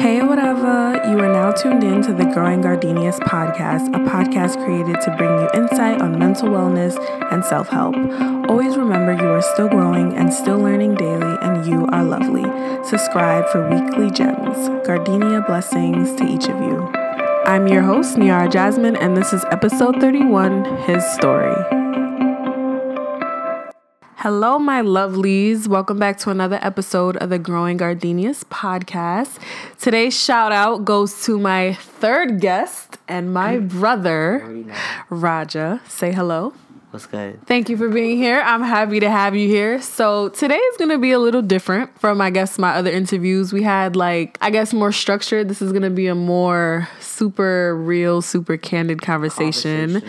Hey, whatever. You are now tuned in to the Growing Gardenias podcast, a podcast created to bring you insight on mental wellness and self help. Always remember you are still growing and still learning daily, and you are lovely. Subscribe for weekly gems. Gardenia blessings to each of you. I'm your host, Niara Jasmine, and this is episode 31 His Story. Hello, my lovelies. Welcome back to another episode of the Growing Gardenias podcast. Today's shout out goes to my third guest and my mm. brother, Raja. Say hello. What's good? Thank you for being here. I'm happy to have you here. So, today is going to be a little different from, I guess, my other interviews. We had, like, I guess, more structured. This is going to be a more super real, super candid conversation.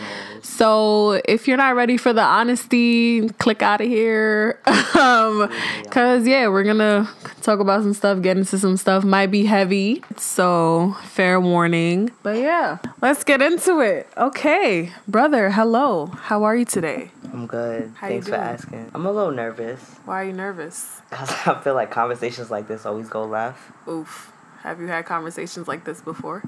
So, if you're not ready for the honesty, click out of here. um, Cause, yeah, we're going to talk about some stuff, get into some stuff. Might be heavy. So, fair warning. But, yeah, let's get into it. Okay, brother, hello. How are you today? I'm good. How Thanks for asking. I'm a little nervous Why are you nervous? because I feel like conversations like this always go left. Oof. Have you had conversations like this before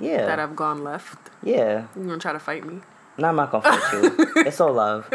Yeah. that have gone left? yeah. You gonna try to fight me? No, I'm not gonna fight you. it's all love.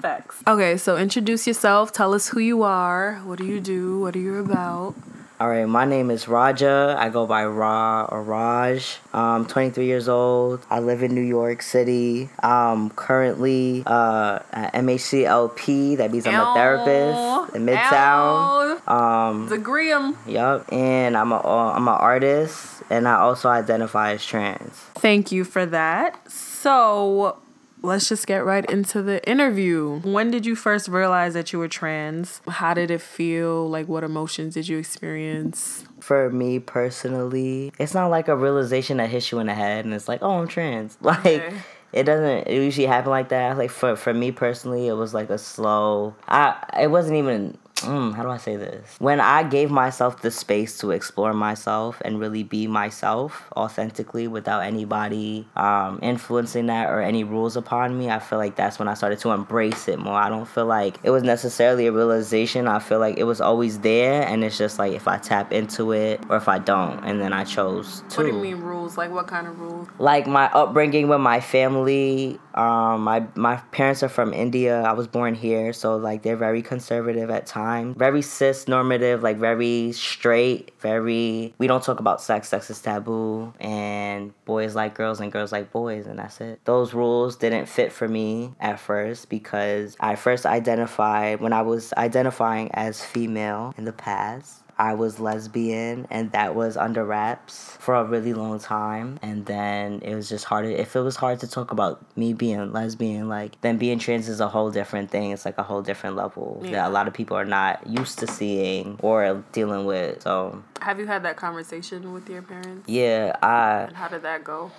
Facts. Okay, so introduce yourself. Tell us who you are. What do you do? What are you about? All right, my name is Raja. I go by Ra or Raj. I'm 23 years old. I live in New York City. I'm currently uh, at MHCLP. That means I'm a therapist in Midtown. Um, Degree 'em. Yup, and I'm a uh, I'm an artist, and I also identify as trans. Thank you for that. So let's just get right into the interview. When did you first realize that you were trans? How did it feel? Like, what emotions did you experience? For me personally, it's not like a realization that hits you in the head, and it's like, oh, I'm trans. Like. Okay. It doesn't it usually happen like that. Like for for me personally, it was like a slow. I it wasn't even. Mm, how do I say this? When I gave myself the space to explore myself and really be myself authentically without anybody um, influencing that or any rules upon me, I feel like that's when I started to embrace it more. I don't feel like it was necessarily a realization. I feel like it was always there, and it's just like if I tap into it or if I don't, and then I chose to What do you mean rules? Like, what kind of rules? like my upbringing with my family um my my parents are from india. I was born here so like they're very conservative at times very cis normative like very straight very we don't talk about sex. Sex is taboo. And boys like girls and girls like boys and that's it. Those rules didn't fit for me at first because i first identified when i was identifying as female in the past I was lesbian and that was under wraps for a really long time. And then it was just harder. If it was hard to talk about me being lesbian, like, then being trans is a whole different thing. It's like a whole different level Yeah. that a lot of people are not used to seeing or dealing with. So, Have you had that conversation with your parents? yeah, I. And how did that go?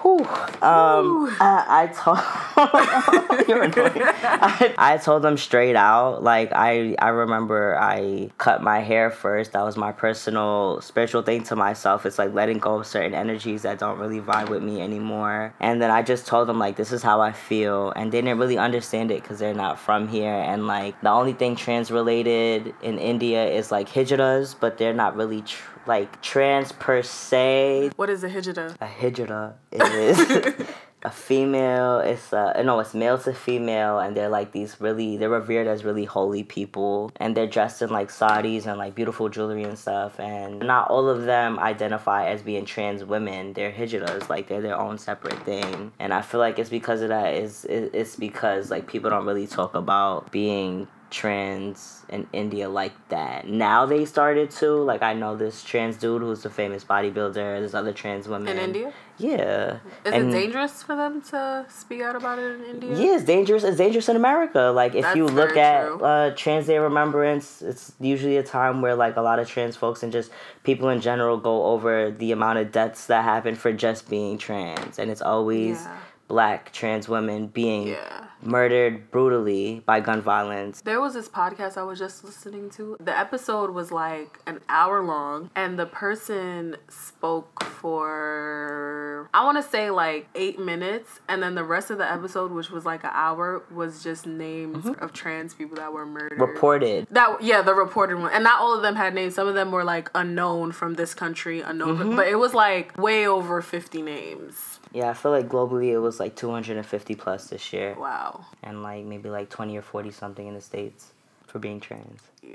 Whew. Um, I, I told you're annoying. I, I told them straight out. Like I, I remember I cut my hair first. That was my personal spiritual thing to myself. It's like letting go of certain energies that don't really vibe with me anymore. And then I just told them like this is how I feel, and they didn't really understand it because they're not from here. And like the only thing trans related in India is like hijras, but they're not really. Tr- like trans per se, What is a hijra? a hijra is a female it's uh no it's male to female and they're like these really they're revered as really holy people and they're dressed in like saris and like beautiful jewelry and stuff and not all of them identify as being trans women. They're hijras like they're their own separate thing and i feel like it's because of that is it, it's because like people don't really talk about being trans in India like that. Now they started to. Like I know this trans dude who's a famous bodybuilder. There's other trans women In India? Yeah. Is And- it dangerous for them to speak out about it in India? Yeah, it's dangerous. It's dangerous in America. Like if you look at uh, Trans Day Remembrance, it's usually a time where like a lot of trans folks and just people in general go over the amount of deaths that happen for just being trans, and it's always Yeah. Black trans women being Yeah. murdered brutally by gun violence. There was this podcast I was just listening to. The episode was like an hour long, and the person spoke for, I want to say like eight minutes, and then the rest of the episode, which was like an hour, was just names mm-hmm. of trans people that were murdered. Reported. That yeah, the reported one, and not all of them had names. Some of them were like unknown from this country, unknown, but mm-hmm. it was like way over fifty names. Yeah, I feel like globally it was like 250 plus this year. Wow. And like maybe like 20 or 40 something in the States for being trans, Yeah.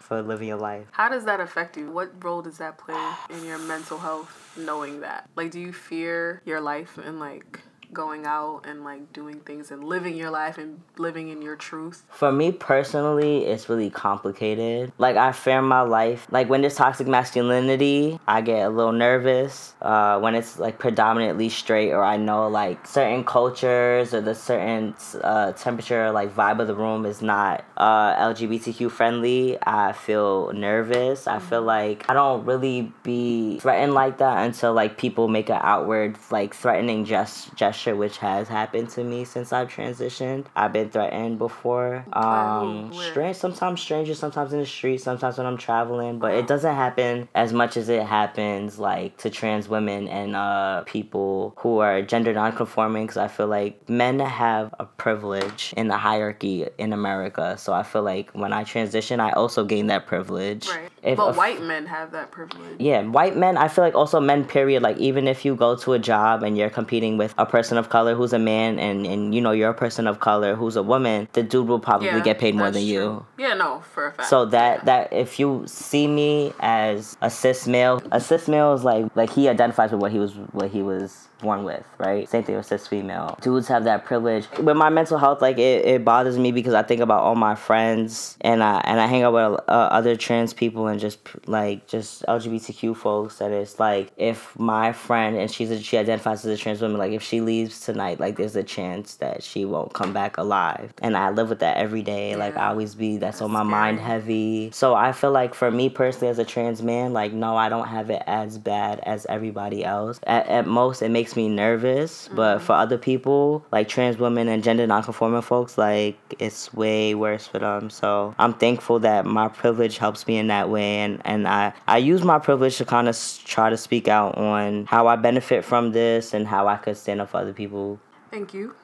for living your life. How does that affect you? What role does that play in your mental health knowing that? Like do you fear your life and like going out and like doing things and living your life and living in your truth? For me personally, it's really complicated. Like I fear my life. Like when there's toxic masculinity, I get a little nervous. Uh, when it's like predominantly straight, or I know like certain cultures or the certain uh, temperature, like vibe of the room is not uh, LGBTQ friendly, I feel nervous. I feel like I don't really be threatened like that until like people make an outward like threatening gest- gesture, which has happened to me since I've transitioned. I've been threatened before. Um? Strange, sometimes strangers, sometimes in the street, sometimes when I'm traveling, but it doesn't happen as much as it happens like to trans women and uh people who are gender nonconforming. Because I feel like men have a privilege in the hierarchy in America. So I feel like when I transition, I also gain that privilege. Right. If but white men have that privilege. yeah, white men, I feel like also men, period. Like, even if you go to a job and you're competing with a person of color who's a man and, and you know, you're a person of color who's a woman, the dude will probably Yeah, get paid more than you. true. Yeah, no, for a fact. So that that if you see me as a cis male, a cis male is like like he identifies with what he was what he was born with, right? Same thing with cis female. Dudes have that privilege. With my mental health, like it, it bothers me because I think about all my friends and I and I hang out with uh, other trans people and just like just LGBTQ folks. And it's like if my friend and she's a, she identifies as a trans woman, like if she leaves tonight, like there's a chance that she won't come back alive. And I live with that every day. Like I always be that's, on That's my mind heavy. So I feel like for me personally as a trans man, like no, I don't have it as bad as everybody else. At, at most, it makes me nervous, but for other people, like trans women and gender nonconforming folks, like it's way worse for them. So I'm thankful that my privilege helps me in that way, and and I I use my privilege to kind of try to speak out on how I benefit from this and how I could stand up for other people. Thank you.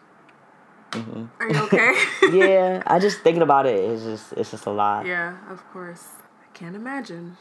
Mm-hmm. Are you okay? yeah, I just thinking about it. It's just it's just a lot. yeah, of course. I can't imagine.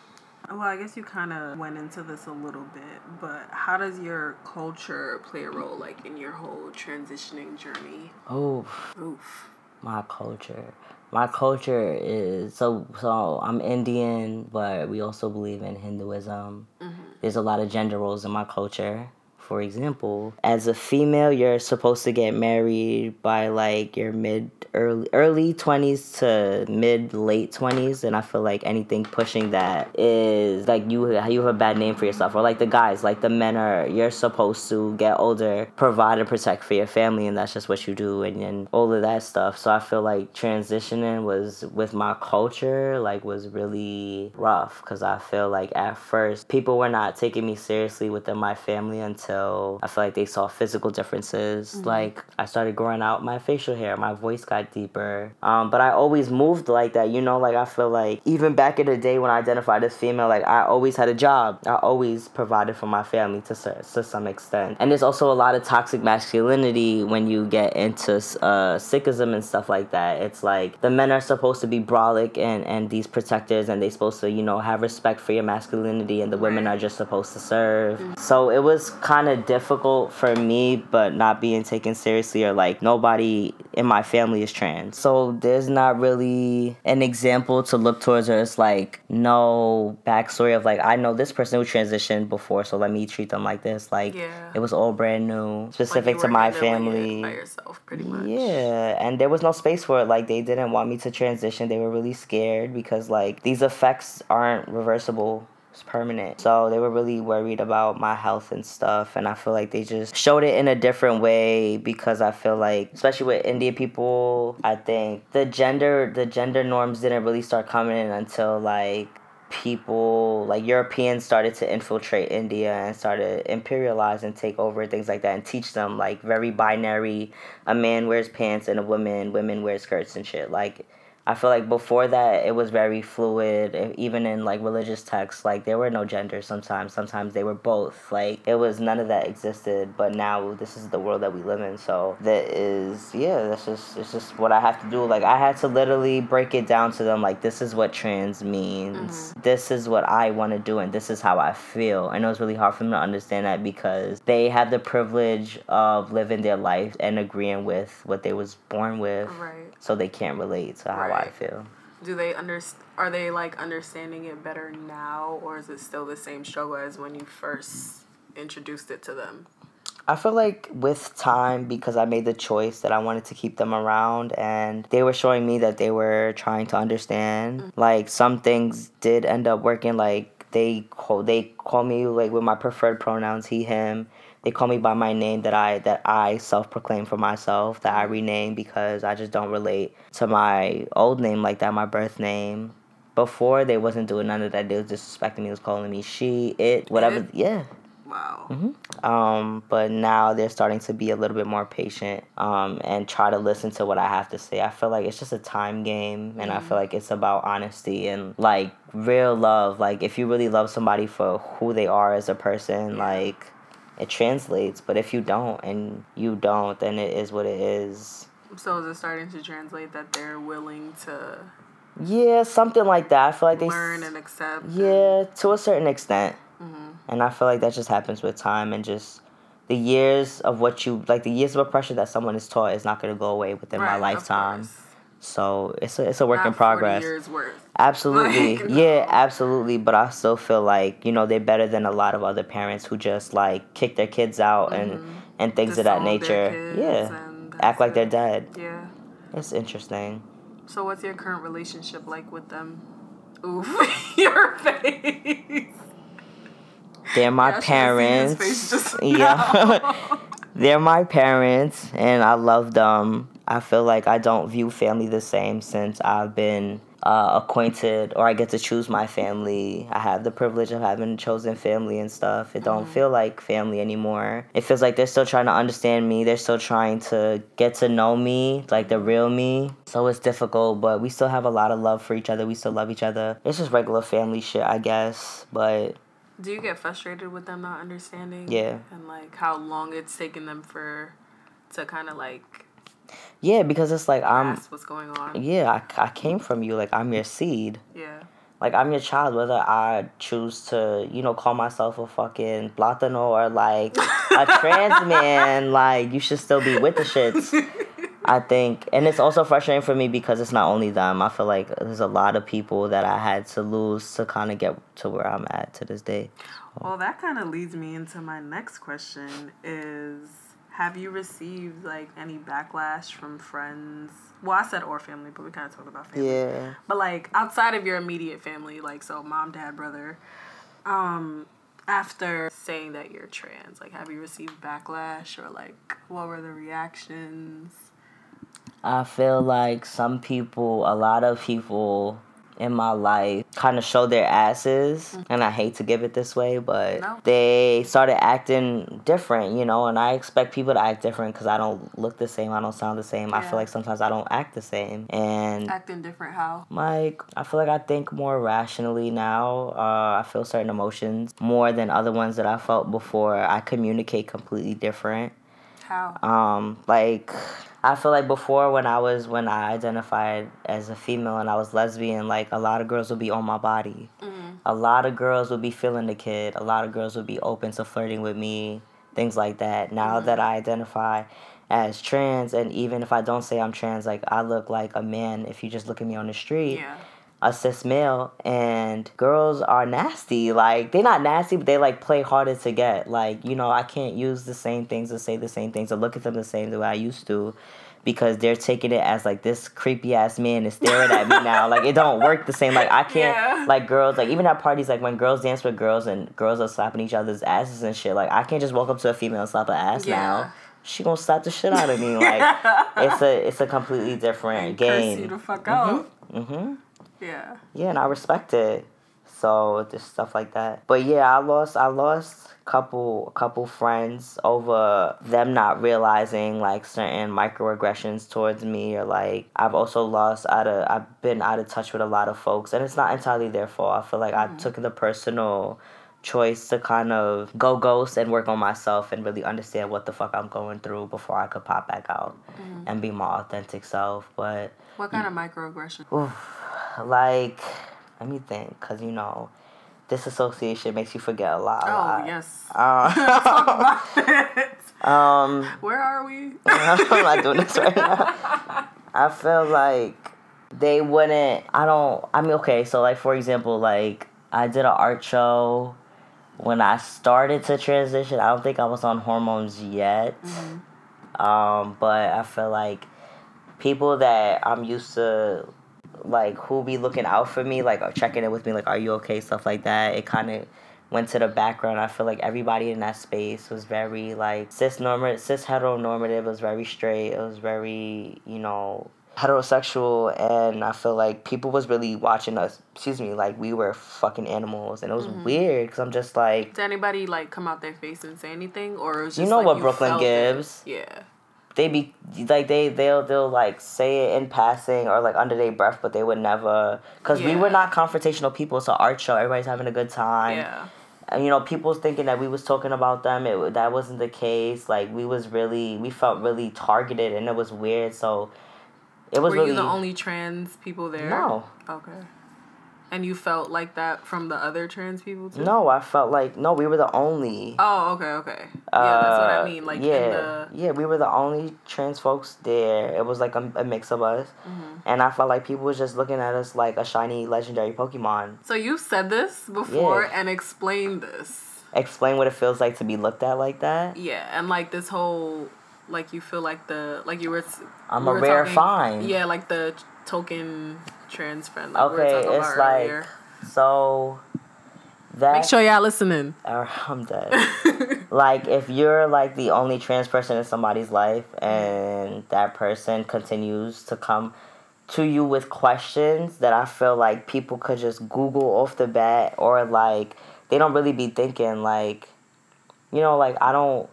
Well, I guess you kind of went into this a little bit, but how does your culture play a role, like in your whole transitioning journey? Oh. Oof. my culture my culture is so so i'm indian but we also believe in hinduism mm-hmm. there's a lot of gender roles in my culture for example as a female you're supposed to get married by like your mid early early 20s to mid late 20s and i feel like anything pushing that is like you you have a bad name for yourself or like the guys like the men are you're supposed to get older provide and protect for your family and that's just what you do and, and all of that stuff. So i feel like transitioning was with my culture like was really rough because i feel like at first people were not taking me seriously within my family until i feel like they saw physical differences. Like i started growing out my facial hair. My voice got deeper. Um, but i always moved like that you know? Like i feel like even back in the day when i identified as female like i always had a job. I always provided for my family to, to some extent. And there's also a lot of toxic masculinity when you get into uh, Sikhism and stuff like that. It's like the men are supposed to be brolic and, and these protectors and they're supposed to you know have respect for your masculinity and the women are just supposed to serve. So it was kind of difficult for me but not being taken seriously or like nobody in my family is trans so there's not really an example to look towards or it's like no backstory of like i know this person who transitioned before so let me treat them like this like Yeah. it was all brand new specific you to my family by yourself, pretty much. yeah, and there was no space for it. Like they didn't want me to transition. They were really scared because like these effects aren't reversible. It's permanent. So they were really worried about my health and stuff. And I feel like they just showed it in a different way because I feel like, especially with Indian people, I think the gender the gender norms didn't really start coming in until like people like Europeans started to infiltrate India and started imperialize and take over things like that and teach them like very binary a man wears pants and a woman women wear skirts and shit like I feel like before that it was very fluid. Even in like religious texts, like there were no genders. Sometimes, sometimes they were both. Like it was none of that existed. But now this is the world that we live in. So that is yeah. That's just it's just what I have to do. Like I had to literally break it down to them. Like this is what trans means. Mm-hmm. This is what I want to do, and this is how I feel. I know it's really hard for them to understand that because they have the privilege of living their life and agreeing with what they was born with Right. so they can't relate to how I feel. Do they underst- Are they like understanding it better now, or is it still the same struggle as when you first introduced it to them? I feel like with time, because I made the choice that I wanted to keep them around, and they were showing me that they were trying to understand. Mm-hmm. Like some things did end up working. Like they call they call me like with my preferred pronouns he him. They call me by my name that I that I self proclaim for myself that I rename because I just don't relate to my old name like that, my birth name. Before they wasn't doing none of that. They was disrespecting me. Was calling me she, it, whatever. It? Yeah. Wow. Um, but now they're starting to be a little bit more patient um, and try to listen to what I have to say. I feel like it's just a time game, and I feel like it's about honesty and like real love. Like if you really love somebody for who they are as a person, like it translates. But if you don't and you don't, then it is what it is. So is it starting to translate that they're willing to Yeah, something like that. I feel like they. learn and accept? and- Yeah, to a certain extent. Mm-hmm. And I feel like that just happens with time and just the years of what you like the years of oppression that someone is taught is not going to go away within Right, my lifetime. So it's a, it's a work Not in 40 progress. years worth. Absolutely. Like, Yeah, no. absolutely. But I still feel like, you know, they're better than a lot of other parents who just like kick their kids out and and things of that Mm-hmm. nature. Yeah. Act like they're dead. Yeah. It's interesting. So what's your current relationship like with them? Oof, your face. They're my Yeah, I should've seen his parents. yeah. They're my parents and I love them. I feel like I don't view family the same since I've been uh, acquainted or I get to choose my family. I have the privilege of having chosen family and stuff. It don't feel like family anymore. It feels like they're still trying to understand me. They're still trying to get to know me, like the real me. So it's difficult, but we still have a lot of love for each other. We still love each other. It's just regular family shit, I guess. But Do you get frustrated with them not understanding? Yeah. And like how long it's taken them for to kind of like yeah, because it's like I'm grasp what's going on. yeah, I, I came from you. Like I'm your seed. Yeah. Like I'm your child, whether I choose to, you know, call myself a fucking platano or like a trans man, like you should still be with the shits. I think, and it's also frustrating for me because it's not only them. I feel like there's a lot of people that I had to lose to kind of get to where I'm at to this day. Well, that kind of leads me into my next question is have you received like any backlash from friends? Well, I said or family, but we kind of talked about family. Yeah. But like outside of your immediate family, like so mom, dad, brother, um, after saying that you're trans, like have you received backlash or like what were the reactions? I feel like some people, a lot of people in my life kind of show their asses and I hate to give it this way but No. they started acting different you know and I expect people to act different because I don't look the same I don't sound the same I feel like sometimes I don't act the same and Acting different how? like I feel like I think more rationally now. Uh, I feel certain emotions more than other ones that I felt before. I communicate completely different. How? Um, like I feel like before when I was when I identified as a female and I was lesbian, like a lot of girls would be on my body. Mm-hmm. A lot of girls would be feeling the kid. A lot of girls would be open to flirting with me, things like that. Now mm-hmm. that I identify as trans and even if I don't say I'm trans, like I look like a man if you just look at me on the street Yeah. A cis male and girls are nasty. Like they're not nasty, but they like play harder to get. Like, you know, I can't use the same things or say the same things or look at them the same the way I used to because they're taking it as like this creepy ass man is staring at me now. Like it don't work the same. Like I can't Yeah. like girls like even at parties like when girls dance with girls and girls are slapping each other's asses and shit. Like I can't just walk up to a female and slap her ass Yeah. now. She gonna slap the shit out of me. Like it's a it's a completely different Curse game. you the fuck out. Mm-hmm. Yeah. Yeah, and I respect it. So just stuff like that. But yeah, I lost I lost couple couple friends over them not realizing like certain microaggressions towards me or like I've also lost out of I've been out of touch with a lot of folks and it's not entirely their fault. I feel like mm-hmm. I took the personal choice to kind of go ghost and work on myself and really understand what the fuck I'm going through before I could pop back out mm-hmm. and be my authentic self. But what kind of microaggression? Oof, like, let me think, cause you know, disassociation makes you forget a lot. A oh lot. yes. Uh, um, Where are we? I'm not doing this right now. I feel like they wouldn't. I don't. I mean, okay. So like for example, like I did an art show when I started to transition. I don't think I was on hormones yet. Mm-hmm. Um, but I feel like people that I'm used to like who be looking out for me, like checking in with me, like are you okay, stuff like that. It kind of went to the background. I feel like everybody in that space was very like cis normative, cis heteronormative. It was very straight. It was very you know heterosexual and I feel like people was really watching us. Excuse me, like we were fucking animals, and it was mm-hmm. weird because I'm just like. Did anybody like come out their face and say anything, or you know like what Brooklyn gives? It? Yeah they be like they they'll they'll like say it in passing or like under their breath, but they would never because yeah. we were not confrontational people. It's an art show. Everybody's having a good time. Yeah. And you know, people thinking that we was talking about them. It that wasn't the case. Like we was really we felt really targeted, and it was weird. So it was. Were really, you the only trans people there? No. Okay. And you felt like that from the other trans people too? No, I felt like no, we were the only. Oh, okay, okay. Yeah, uh, that's what I uh, mean. Like yeah, the... yeah, we were the only trans folks there. It was like a, a mix of us, mm-hmm. and I felt like people was just looking at us like a shiny legendary Pokemon. So you said this before yeah. and explained this. Explain what it feels like to be looked at like that. Yeah, and like this whole like you feel like the like you were. I'm a rare talking, find. Yeah, like the token trans friend. Like okay, it's like earlier. so. That, Make sure y'all listening. I'm dead. like if you're like the only trans person in somebody's life, mm-hmm. and that person continues to come to you with questions that I feel like people could just Google off the bat, or like they don't really be thinking like, you know, like I don't.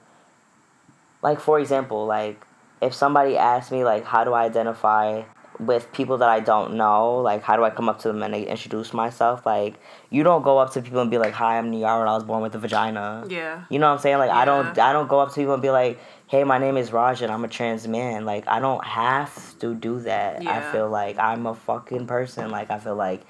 Like for example, like if somebody asks me like how do I identify with people that I don't know, like how do I come up to them and introduce myself? Like you don't go up to people and be like, "Hi, I'm Niara. And I was born with a vagina." Yeah. You know what I'm saying? Like yeah. I don't I don't go up to people and be like, "Hey, my name is Raj and I'm a trans man." Like I don't have to do that. Yeah. I feel like I'm a fucking person. Like I feel like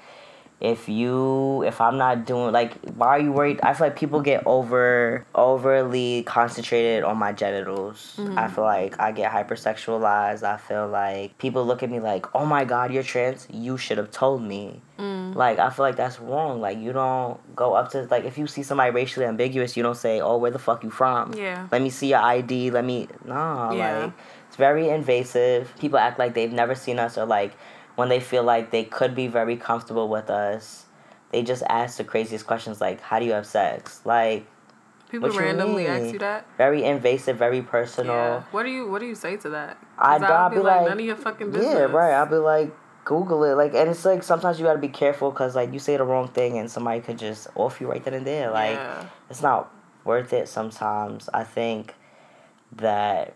if you if i'm not doing like why are you worried? I feel like people get over overly concentrated on my genitals. Mm-hmm. i feel like i get hypersexualized. I feel like people look at me like oh my god you're trans. You should have told me. Mm. like i feel like that's wrong. Like you don't go up to like if you see somebody racially ambiguous you don't say oh where the fuck you from? Yeah. Let me see your id let me nah yeah. like it's very invasive. People act like they've never seen us or like when they feel like they could be very comfortable with us, they just ask the craziest questions like, "How do you have sex?" Like, people randomly ask you that. Very invasive, very personal. Yeah. What do you What do you say to that? I'd, I'll be, be like, none of your fucking business. Yeah, right. I'll be like, Google it. Like, and it's like sometimes you gotta be careful because like you say the wrong thing and somebody could just off you right then and there. Like, yeah. it's not worth it. Sometimes I think that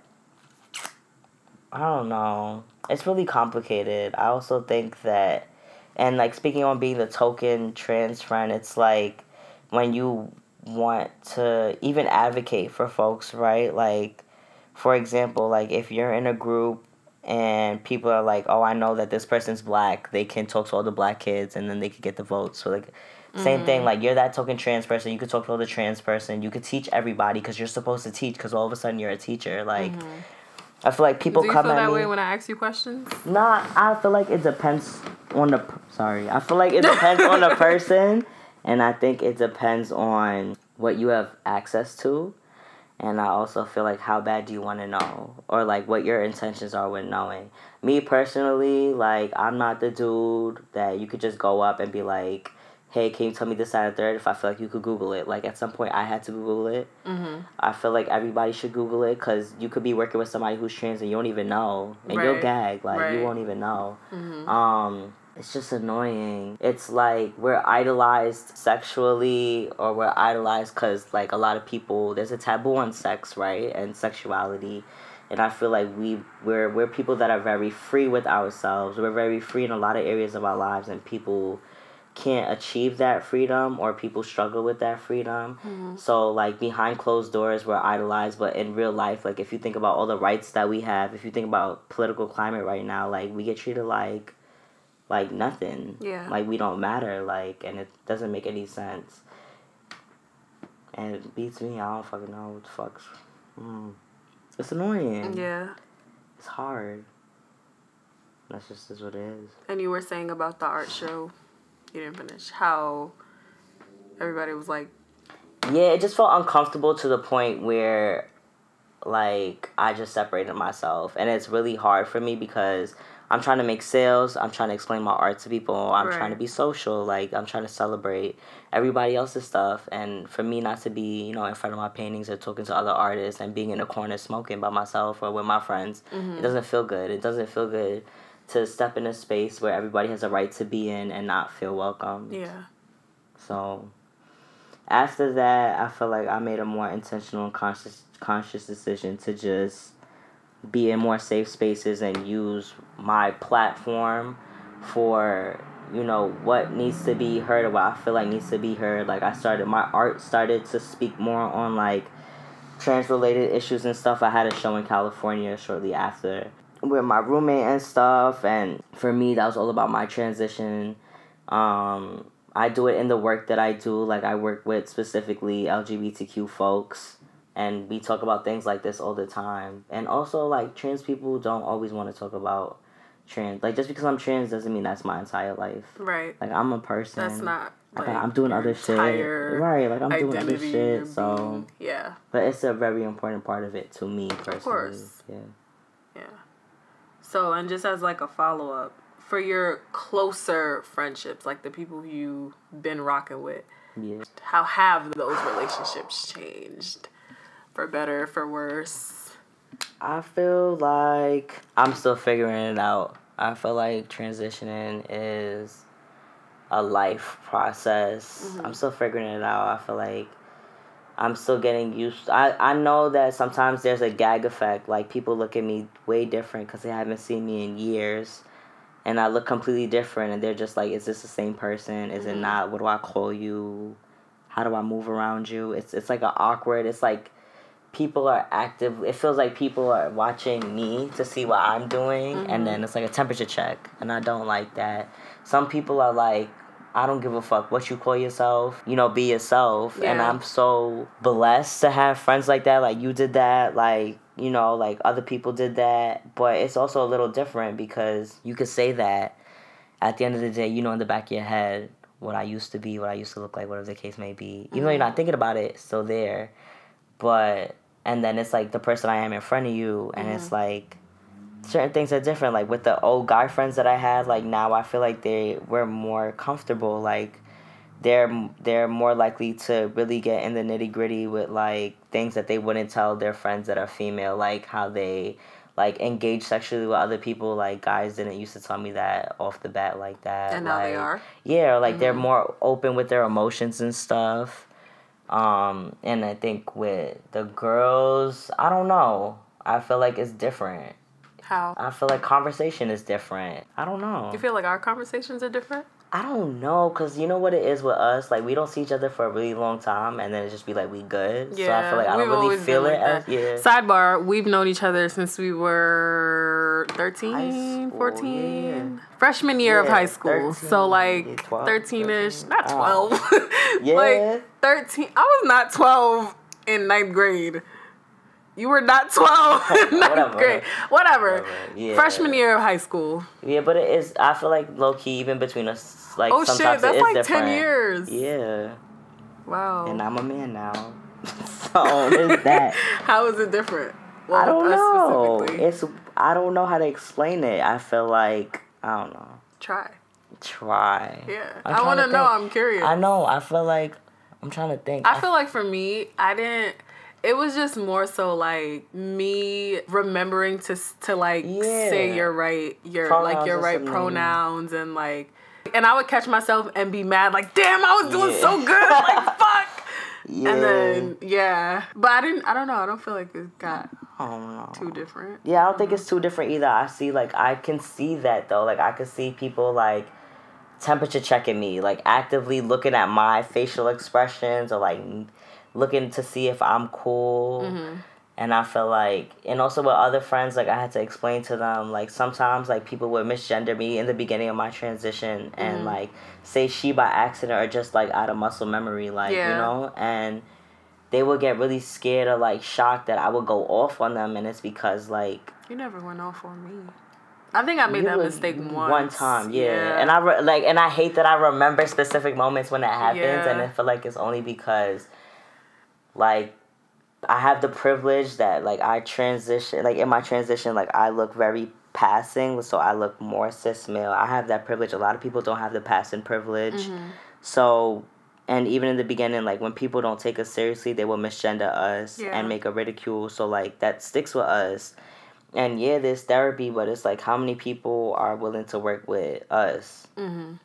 I don't know it's really complicated. I also think that, and like speaking on being the token trans friend, it's like when you want to even advocate for folks, right? Like, for example, like if you're in a group and people are like, oh, I know that this person's black, they can talk to all the black kids and then they could get the votes. So, like, same mm-hmm. thing, like you're that token trans person, you could talk to all the trans person, you could teach everybody because you're supposed to teach because all of a sudden you're a teacher. Like, mm-hmm I feel like people Do you come feel at that me. way when I ask you questions? Nah, I feel like it depends on the. Sorry, I feel like it depends on the person, and I think it depends on what you have access to, and I also feel like how bad do you want to know, or like what your intentions are with knowing. Me personally, like I'm not the dude that you could just go up and be like, hey, can you tell me this, that, and third? If I feel like you could Google it. Like at some point, I had to Google it. Mm-hmm. I feel like everybody should Google it because you could be working with somebody who's trans and you don't even know, and right. you'll gag. Like right. you won't even know. Mm-hmm. Um, it's just annoying. It's like we're idolized sexually or we're idolized because like a lot of people there's a taboo on sex, right? And sexuality. And I feel like we we're we're people that are very free with ourselves. We're very free in a lot of areas of our lives and people can't achieve that freedom or people struggle with that freedom. Mm-hmm. So like behind closed doors we're idolized but in real life like if you think about all the rights that we have, if you think about political climate right now, like we get treated like like nothing. Yeah. Like we don't matter. Like and it doesn't make any sense. And it beats me. I don't fucking know what the fuck's. Mm. It's annoying. Yeah. It's hard. That's just is what it is. And you were saying about the art show. You didn't finish. How everybody was like. Yeah, it just felt uncomfortable to the point where, like, I just separated myself, and it's really hard for me because I'm trying to make sales. I'm trying to explain my art to people. I'm right. trying to be social. Like I'm trying to celebrate everybody else's stuff. And for me not to be, you know, in front of my paintings or talking to other artists and being in a corner smoking by myself or with my friends, mm-hmm. it doesn't feel good. It doesn't feel good to step in a space where everybody has a right to be in and not feel welcome. Yeah. So after that, I feel like I made a more intentional and conscious conscious decision to just be in more safe spaces and use my platform for you know what needs to be heard or what I feel like needs to be heard. Like I started my art started to speak more on like trans related issues and stuff. I had a show in California shortly after with my roommate and stuff and for me that was all about my transition. Um I do it in the work that I do. Like I work with specifically LGBTQ folks and we talk about things like this all the time. And also like trans people don't always want to talk about trans. Like just because I'm trans doesn't mean that's my entire life. Right. Like I'm a person. That's not. Like, I'm doing other shit. Right. Like I'm doing other shit. So yeah. But it's a very important part of it to me personally. Of course. Yeah. So and just as like a follow up for your closer friendships, like the people you've been rocking with. Yeah. How have those relationships changed? For better, for worse? I feel like I'm still figuring it out. I feel like transitioning is a life process. Mm-hmm. I'm still figuring it out. I feel like I'm still getting used. I I know that sometimes there's a gag effect. Like people look at me way different because they haven't seen me in years, and I look completely different. And they're just like, "Is this the same person? Is mm-hmm. it not? What do I call you? How do I move around you?" It's it's like an awkward. It's like people are active it feels like people are watching me to see what i'm doing mm-hmm. and then it's like a temperature check and i don't like that some people are like i don't give a fuck what you call yourself you know be yourself yeah. and i'm so blessed to have friends like that like you did that like you know like other people did that but it's also a little different because you could say that at the end of the day you know in the back of your head what i used to be what i used to look like whatever the case may be even mm-hmm. though you're not mm-hmm. thinking about it it's still there but and then it's like the person I am in front of you, and it's like certain things are different. Like with the old guy friends that I had, like now I feel like they were more comfortable. Like they're they're more likely to really get in the nitty gritty with like things that they wouldn't tell their friends that are female, like how they like engage sexually with other people. Like guys didn't used to tell me that off the bat like that. And now like, they are. Yeah, like mm-hmm. they're more open with their emotions and stuff. Um, and I think with the girls, I don't know. I feel like it's different. How? I feel like conversation is different. I don't know. You feel like our conversations are different? I don't know, cause you know what it is with us. Like we don't see each other for a really long time, and then it just be like we good. Yeah, so I feel like I don't really feel it. Like as, yeah. Sidebar: We've known each other since we were 13, 14, yeah. freshman year yeah, of high school. 13, so like 12, 13ish, not ah. twelve. Oh. yeah, like thirteen. I was not twelve in ninth grade. You were not 12 in ninth whatever, grade. Whatever. whatever. Yeah. Freshman year of high school. Yeah, but it is, I feel like low key, even between us like oh shit, that's like different. ten years. Yeah. Wow. And I'm a man now. so is that. how is it different? Well, I don't know. It's I don't know how to explain it. I feel like I don't know. Try. Try. Yeah. I'm i want to know. I'm curious. I know. I feel like I'm trying to think. I, I feel like for me, I didn't it was just more so like me remembering to to like Yeah. say your right your Pronouns like your and right pronouns and like and I would catch myself and be mad like damn I was doing Yeah. so good like fuck Yeah. and then yeah but I didn't I don't know I don't feel like it got oh no. too different Yeah, I don't think mm-hmm. it's too different either. I see like I can see that though. Like I can see people like temperature checking me, like actively looking at my facial expressions or like looking to see if I'm cool. Mm-hmm. And I feel like, and also with other friends, like I had to explain to them, like sometimes like people would misgender me in the beginning of my transition and Mm-hmm. like say she by accident or just like out of muscle memory, like you know, and they would get really scared or like shocked that I would go off on them, and it's because like you never went off on me I think I made you that mistake once One time, yeah. And I re- like, and I hate that I remember specific moments when that happens, and Yeah. I feel like it's only because, like, I have the privilege that like I transition, like in my transition, like I look very passing, so I look more cis male. I have that privilege. A lot of people don't have the passing privilege, Mm-hmm. so. And even in the beginning, like when people don't take us seriously, they will misgender us Yeah. and make a ridicule. So like that sticks with us and yeah, there's therapy, but it's like how many people are willing to work with us? Mhm.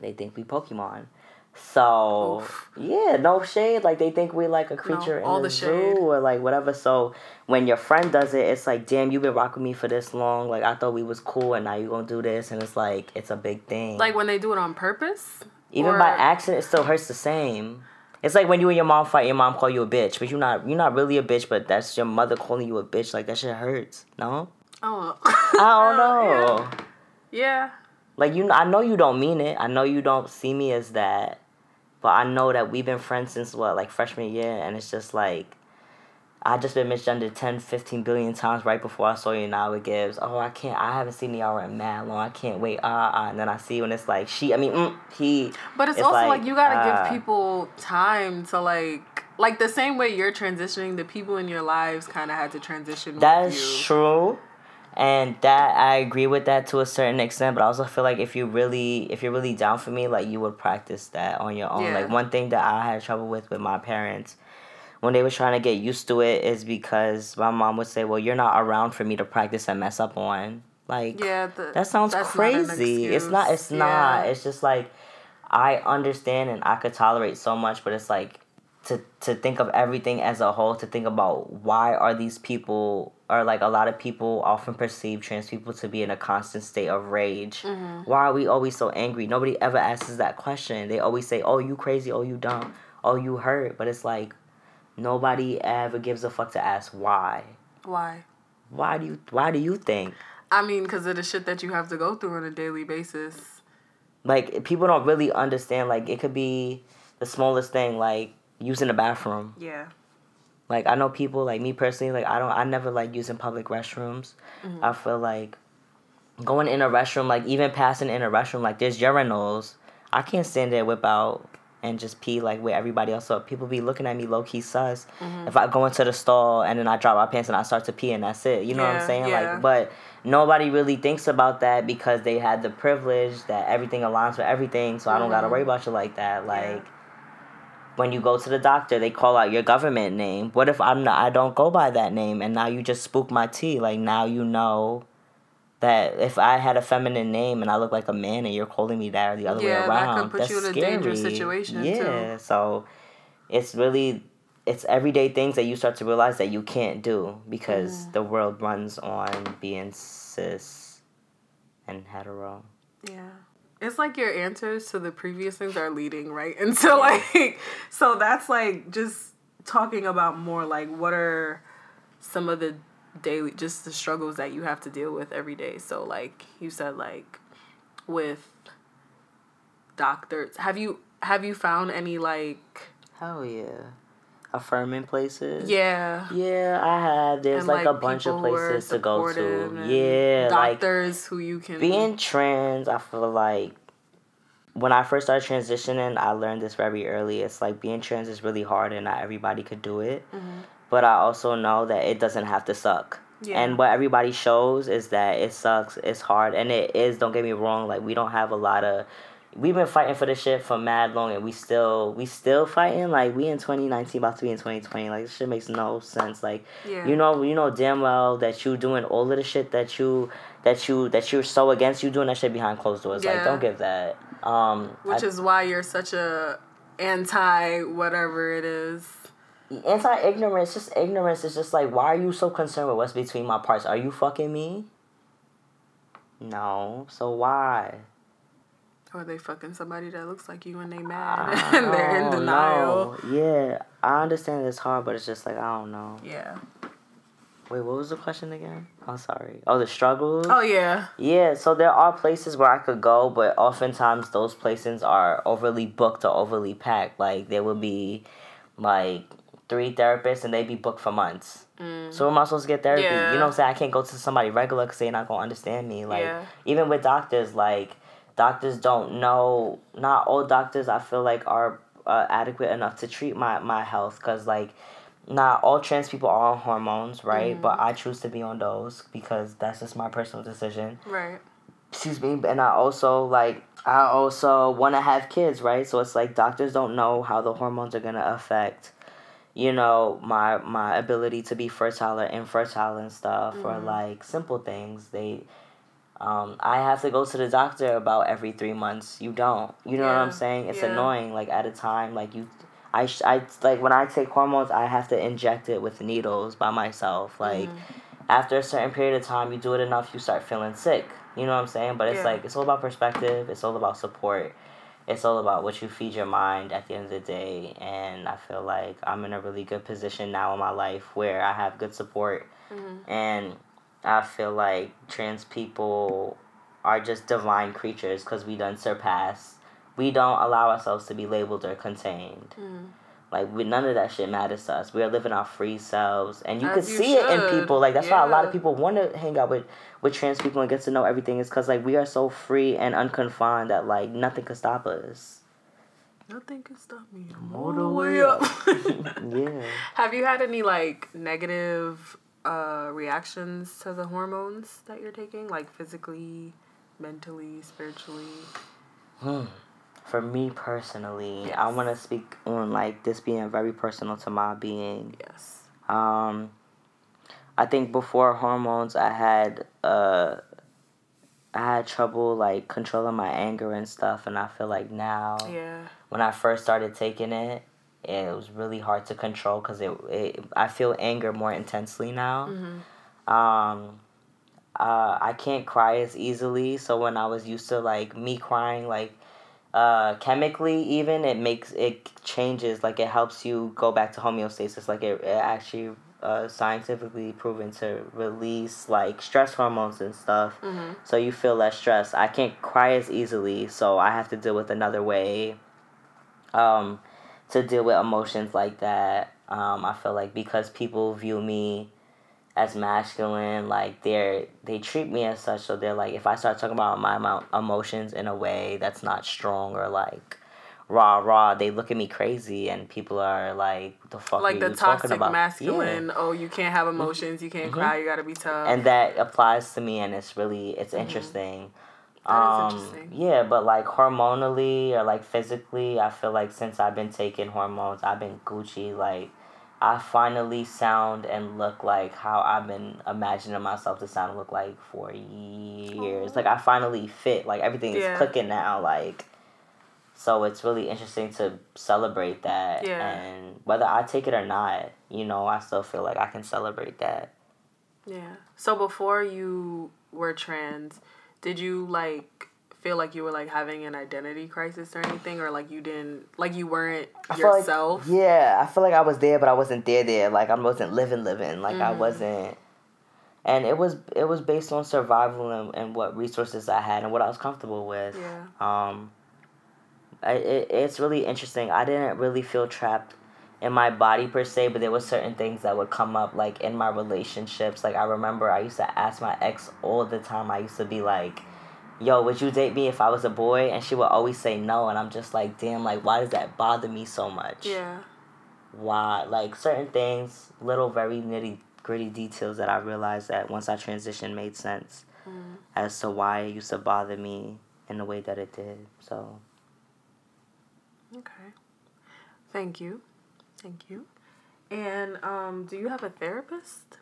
They think we Pokemon. So Oof. yeah, no shade. Like they think we like a creature all in the, the zoo or like whatever. So when your friend does it, it's like, damn, you've been rocking me for this long. Like I thought we was cool, and now you gonna do this, and it's like it's a big thing. like when they do it on purpose even or- by accident, it still hurts the same. It's like when you and your mom fight, your mom call you a bitch, but you're not you're not really a bitch, but that's your mother calling you a bitch. Like that shit hurts. No, oh I don't oh, know. yeah Like you, I know you don't mean it. I know you don't see me as that, but I know that we've been friends since what, like freshman year, and it's just like, I just been misgendered 10, 15 billion times right before I saw you. and Now it gives, oh, I can't, I haven't seen y'all in mad long. I can't wait. Ah, ah, and then I see when it's like she. I mean, mm, he. But it's, It's also like, like, you gotta uh, give people time to like like the same way you're transitioning, the people in your lives kind of had to transition That's true. And that I agree with that to a certain extent, but I also feel like if you really if you're really down for me, like you would practice that on your own. Yeah. Like one thing that I had trouble with with my parents when they were trying to get used to it is because my mom would say, "Well, you're not around for me to practice and mess up on." Like Yeah, the, that sounds that's not crazy. It's not. It's excuse. not. It's just like I understand and I could tolerate so much, but it's like to to think of everything as a whole. To think about why are these people or like a lot of people often perceive trans people to be in a constant state of rage. Mm-hmm. Why are we always so angry? Nobody ever asks that question. They always say, "Oh, you crazy. Oh, you dumb. Oh, you hurt." But it's like nobody ever gives a fuck to ask why. Why? Why do you? Why do you think? I mean, because of the shit that you have to go through on a daily basis. like people don't really understand like it could be the smallest thing like using the bathroom Yeah. Like i know people like me personally like i don't i never like using public restrooms Mm-hmm. i feel like going in a restroom like even passing in a restroom like there's urinals i can't stand there whip out and just pee like where everybody else so people be looking at me low-key sus Mm-hmm. if i go into the stall and then i drop my pants and i start to pee and that's it you know what i'm saying yeah. like but nobody really thinks about that because they had the privilege that everything aligns with everything so i don't gotta Mhm. worry about you like that like when you go to the doctor they call out your government name what if i'm not i don't go by that name and now you just spook my tea like now you know that if I had a feminine name and I look like a man and you're calling me that or the other way Yeah, that around, could put that's you in a dangerous situation, Yeah, too. so it's really it's everyday things that you start to realize that you can't do because Mm. the world runs on being cis and hetero. Yeah. It's like your answers to the previous things are leading right and so like so that's like just talking about more like what are some of the daily just the struggles that you have to deal with every day. So like you said like with doctors have you have you found any like Hell yeah. Affirming places. yeah Yeah, I have. There's and, like, a bunch of people who are places to go to. Yeah, like doctors who you can being trans, I feel like when I first started transitioning, I learned this very early. It's like being trans is really hard and not everybody could do it. Mm-hmm. But I also know that it doesn't have to suck. Yeah. And what everybody shows is that it sucks, it's hard, and it is, don't get me wrong, like we don't have a lot of we've been fighting for this shit for mad long and we still we still fighting? Like we in 2019 about to be in 2020 like this shit makes no sense. Like Yeah. you know you know damn well that you doing all of the shit that you that you that you're so against you doing that shit behind closed doors. Like don't give that. Um Which I- is why you're such a anti whatever it is. anti-ignorance just ignorance is just like why are you so concerned with what's between my parts? Are you fucking me? No. So why Or they fucking somebody that looks like you and they mad and they're in denial. know. yeah i understand it's hard but it's just like i don't know Yeah. wait what was the question again i'm sorry oh the struggles Oh yeah. Yeah, so there are places where I could go, but oftentimes those places are overly booked or overly packed. Like there would be like three therapists and they'd be booked for months. Mm. So where am I supposed to get therapy? Yeah. You know what I'm saying? I can't go to somebody regular because they're not gonna understand me. Like Yeah. even with doctors, like doctors don't know. Not all doctors I feel like are uh, adequate enough to treat my my health because like not all trans people are on hormones, right? But I choose to be on those because that's just my personal decision. Right. Excuse me. And I also like I also want to have kids, right? So it's like doctors don't know how the hormones are gonna affect, you know, my my ability to be fertile or infertile and stuff, or like simple things. They, um, I have to go to the doctor about every three months. You don't. You know what I'm saying? It's yeah. annoying. Like at a time, like you. I, sh- I like when I take hormones, I have to inject it with needles by myself. Like after a certain period of time, you do it enough, you start feeling sick. You know what I'm saying? But it's Yeah. like it's all about perspective. It's all about support. It's all about what you feed your mind at the end of the day. And I feel like I'm in a really good position now in my life where I have good support. And I feel like trans people are just divine creatures because we done surpass. We don't allow ourselves to be labeled or contained. Mm. Like we, none of that shit matters to us. We are living our free selves, and you As can you see it in people. Like that's why a lot of people want to hang out with with trans people and get to know everything. Is because like we are so free and unconfined that like nothing can stop us. Nothing can stop me. I'm I'm all all the the way way up. Yeah. Have you had any like negative uh, reactions to the hormones that you're taking, like physically, mentally, spiritually? For me personally, I want to speak on like this being very personal to my being. Yes. Um, I think before hormones, I had uh, I had trouble like controlling my anger and stuff, and I feel like now, Yeah. when I first started taking it, it was really hard to control because it, it I feel anger more intensely now. Um, uh, I can't cry as easily, so when I was used to like me crying, like uh, chemically even it makes it changes like it helps you go back to homeostasis like it, it actually uh, scientifically proven to release like stress hormones and stuff. So you feel less stress. I can't cry as easily so i have to deal with another way. Um, to deal with emotions like that um, i feel like because people view me as masculine like they're they treat me as such so they're like if i start talking about my emo- emotions in a way that's not strong or like rah rah they look at me crazy and people are like the fuck Like are the you talking toxic masculine. Oh, you can't have emotions. You can't cry. You gotta be tough. and that applies to me and it's really it's interesting Mm-hmm. That is um interesting. yeah but like hormonally or like physically i feel like since i've been taking hormones i've been gucci like i finally sound and look like how i've been imagining myself to sound and look like for years like i finally fit like everything is Yeah. clicking now like so it's really interesting to celebrate that Yeah. and whether i take it or not you know i still feel like i can celebrate that yeah. So before you were trans, did you like feel like you were like having an identity crisis or anything, or like you didn't like you weren't I feel like- yourself? yeah, I feel like I was there, but I wasn't there. There, like I wasn't living, living. Like Mm-hmm. I wasn't. And it was it was based on survival and, and what resources I had and what I was comfortable with. Yeah. Um. I, it, it's really interesting. I didn't really feel trapped in my body per se, but there were certain things that would come up like in my relationships. Like I remember I used to ask my ex all the time. I used to be like, "Yo, would you date me if I was a boy?" And she would always say no, and I'm just like, "Damn, like why does that bother me so much?" Yeah. why like certain things little very nitty gritty details that i realized that once i transitioned made sense mm. as to why it used to bother me in the way that it did. So. Okay. Thank you. Thank you. And um, do you have a therapist?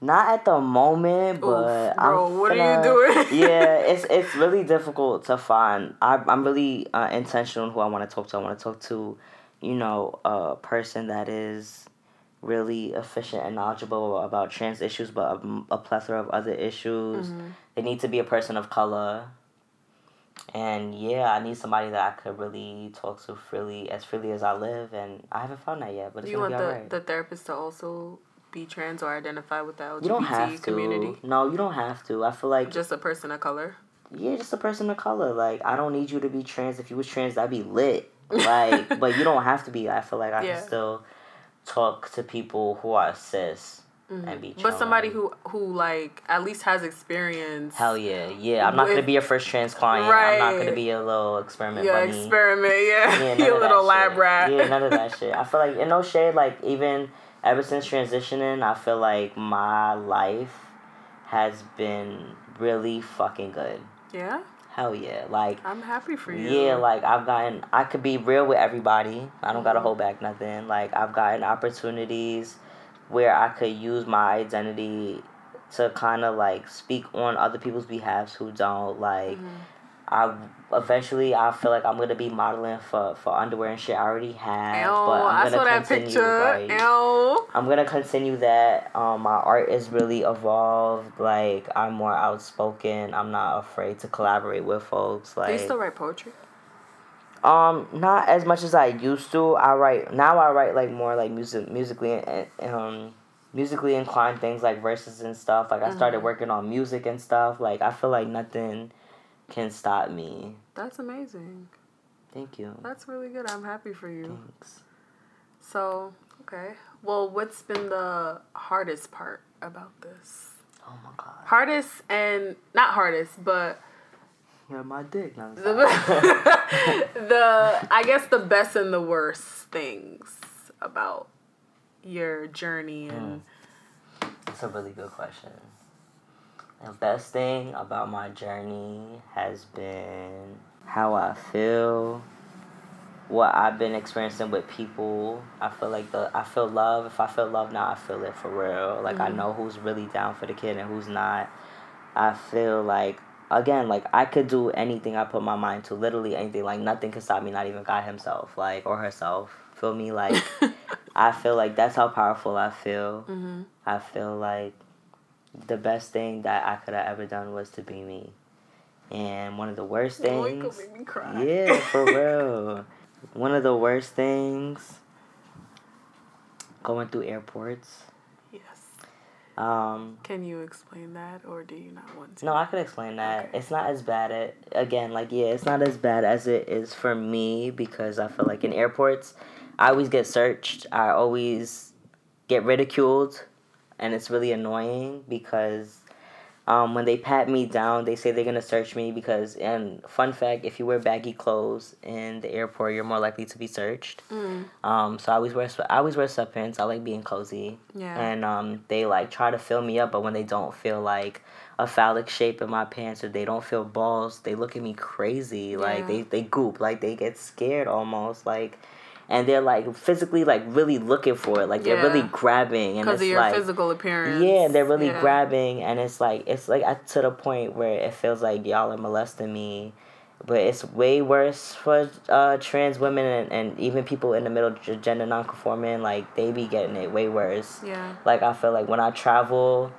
Not at the moment, but Oof, bro, I'm what are you doing? yeah, it's it's really difficult to find. I I'm really uh, intentional on who I want to talk to. I want to talk to, you know, a person that is really efficient and knowledgeable about trans issues, but a, a plethora of other issues. Mm-hmm. They need to be a person of color. And yeah, I need somebody that I could really talk to freely, as freely as I live, and I haven't found that yet. But Do you want the, alright. the therapist to also be trans or identify with the LGBT You don't have to. community? No, you don't have to. I feel like Just a person of color? yeah, just a person of color. Like I don't need you to be trans. If you was trans, that'd be lit. Like, but you don't have to be. I feel like I Yeah. can still talk to people who are cis and be. Mm-hmm. But somebody who who like at least has experience. Hell yeah, yeah. I'm not With- gonna be your first trans client. Right. I'm not gonna be a little experiment yeah, bunny. experiment. Yeah, Yeah, that little lab shit. rat. Yeah, none of that shit. I feel like, in no shade, like, even ever since transitioning, I feel like my life has been really fucking good. yeah, Hell yeah. Like, I'm happy for you. yeah, like, I've gotten, I could be real with everybody. I don't gotta Mm-hmm. hold back nothing. Like, I've gotten opportunities where I could use my identity to kind of, like, speak on other people's behalves who don't. Like, Mm-hmm. I eventually I feel like I'm gonna be modeling for for underwear and shit. I already have, Ew, but I'm gonna saw that continue. picture. Like, Ew. I'm gonna continue that. Um, my art is really evolved. Like I'm more outspoken. I'm not afraid to collaborate with folks. Like Do you still write poetry? Um, not as much as I used to. I write now. I write like more like music, musically, and um, musically inclined things like verses and stuff. Like I started Mm-hmm. working on music and stuff. Like I feel like nothing can stop me. That's amazing. Thank you. That's really good. I'm happy for you. Thanks. So, okay. Well, what's been the hardest part about this? Oh my god. Hardest and not hardest, but My dick. No, the, the I guess the best and the worst things about your journey hmm. and That's a really good question. The best thing about my journey has been how I feel, what I've been experiencing with people. I feel like the I feel love. If I feel love now, I feel it for real. Like I mm-hmm. know who's really down for the kid and who's not. I feel like again, like I could do anything I put my mind to, literally anything. Like nothing can stop me, not even God himself, like or herself. Feel me? Like I feel like that's how powerful I feel. Mhm. I feel like the best thing that I could have ever done was to be me. And one of the worst things. could make me cry. Yeah, for real. One of the worst things going through airports. Um, Can you explain that, or do you not want to? no, I could explain that. Okay. It's not as bad at again, like yeah, it's not as bad as it is for me because I feel like in airports, I always get searched. I always get ridiculed, and it's really annoying because um, when they pat me down, they say they're gonna search me because. And fun fact: if you wear baggy clothes in the airport, you're more likely to be searched. Mm, Um, so I always wear I always wear sweatpants. I like being cozy. yeah. And um, they like try to fill me up, but when they don't feel like a phallic shape in my pants or they don't feel balls, they look at me crazy. Like Yeah. they they goop, like they get scared almost, like, and they're like physically like really looking for it, like they're really grabbing, and because it's of your like. physical appearance. Yeah, they're really Yeah. grabbing, and it's like it's like at, to the point where it feels like y'all are molesting me, but it's way worse for uh, trans women and, and even people in the middle gender nonconforming. Like they be getting it way worse. Yeah. Like I feel like when I travel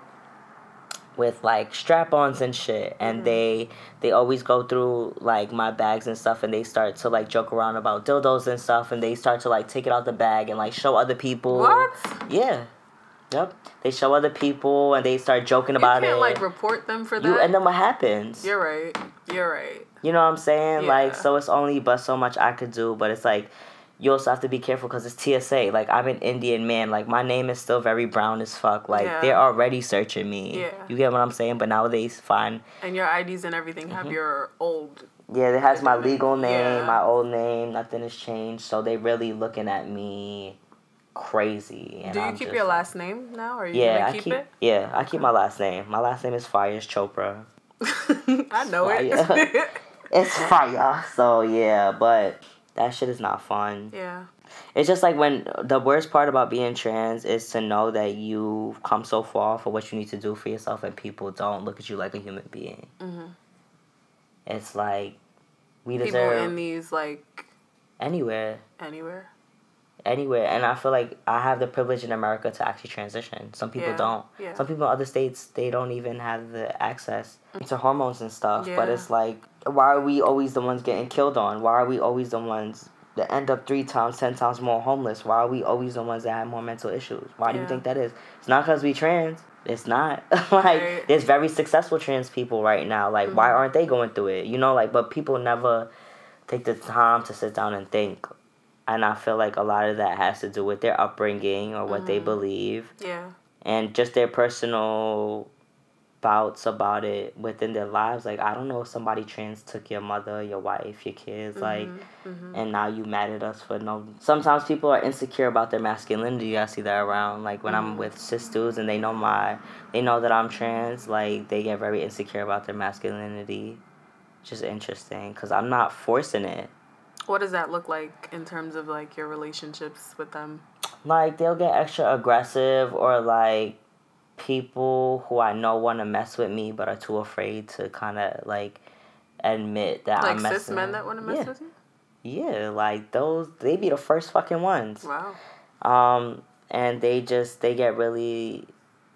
with like strap-ons and shit and Mm-hmm. they they always go through like my bags and stuff and they start to like joke around about dildos and stuff and they start to like take it out the bag and like show other people What? yeah yep they show other people and they start joking You about can't it like report them for that. you and then what happens You're right. You're right. you know what i'm saying like so it's only but so much i could do but it's like you also have to be careful because it's TSA. Like I'm an Indian man. Like my name is still very brown as fuck. Like Yeah. they're already searching me. Yeah. You get what I'm saying? But nowadays, fine. And your IDs and everything have Mm-hmm. your old. Yeah, it has my legal name, Yeah. my old name. Nothing has changed. So they really looking at me crazy. And Do you I'm keep just your last name now? Are you Yeah, gonna I keep, keep. it? Yeah, I keep my last name. My last name is Fires Chopra. I know it. It's fire. So yeah, but that shit is not fun. yeah. It's just like when the worst part about being trans is to know that you've come so far for what you need to do for yourself, and people don't look at you like a human being. Mm-hmm. It's like we deserve People in these like anywhere, anywhere. anywhere, and I feel like I have the privilege in America to actually transition. Some people Yeah, don't. yeah. Some people in other states they don't even have the access mm. to hormones and stuff. Yeah. But it's like, why are we always the ones getting killed on? Why are we always the ones? That end up three times, ten times more homeless. Why are we always the ones that have more mental issues? Why do you think that is? It's not because we trans. It's not like Right. there's very successful trans people right now. Like why Mm-hmm. aren't they going through it? You know, like but people never take the time to sit down and think. And I feel like a lot of that has to do with their upbringing or what they Mm-hmm. believe Yeah. and just their personal bouts about it within their lives. Like I don't know if somebody trans took your mother, your wife, your kids, like Mm-hmm. and now you mad at us for no sometimes people are insecure about their masculinity. I see that around. Like when I'm with cis dudes and they know my they know that I'm trans, like they get very insecure about their masculinity. Just interesting because I'm not forcing it. What does that look like in terms of like your relationships with them? like they'll get extra aggressive or like people who I know want to mess with me but are too afraid to kind of like admit that Like I'm cis messing. men that want to mess yeah. with you? Yeah, like those they be the first fucking ones. Wow. Um and they just they get really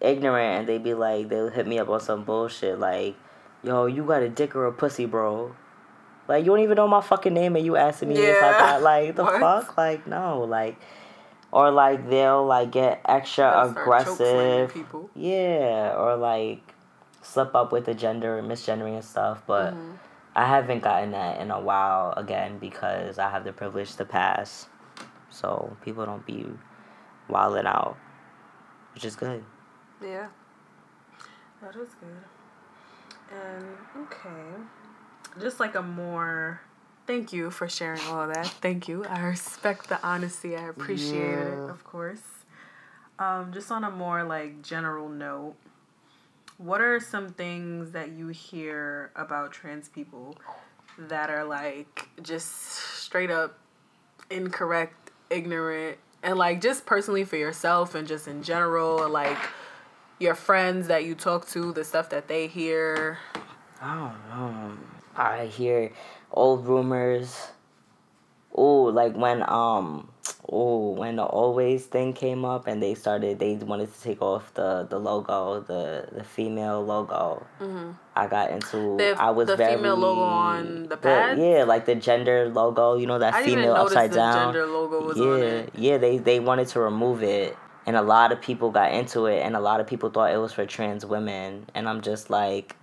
ignorant and they be like they'll hit me up on some bullshit like, "Yo, you got a dick or a pussy, bro?" Like you don't even know my fucking name and you asking me if I got like the What? fuck? Like no, like or like they'll like get extra aggressive. people. Yeah, or like slip up with the gender misgendering and stuff, but Mm-hmm. I haven't gotten that in a while again because I have the privilege to pass. So people don't be wilding out, which is good. Yeah. That is good. And okay. Just like a more thank you for sharing all of that. Thank you. I respect the honesty. I appreciate it, of course. Um, just on a more like general note, what are some things that you hear about trans people that are like just straight up incorrect, ignorant, and like just personally for yourself and just in general, like your friends that you talk to, the stuff that they hear. I don't know. I hear old rumors. Oh, like when um, oh, when the always thing came up and they started, they wanted to take off the the logo, the the female logo. I got into. Mm-hmm. The- I was the very female logo on the pads? yeah, like the gender logo. You know that I female upside the down. gender logo was yeah, on it. yeah. They they wanted to remove it, and a lot of people got into it, and a lot of people thought it was for trans women, and I'm just like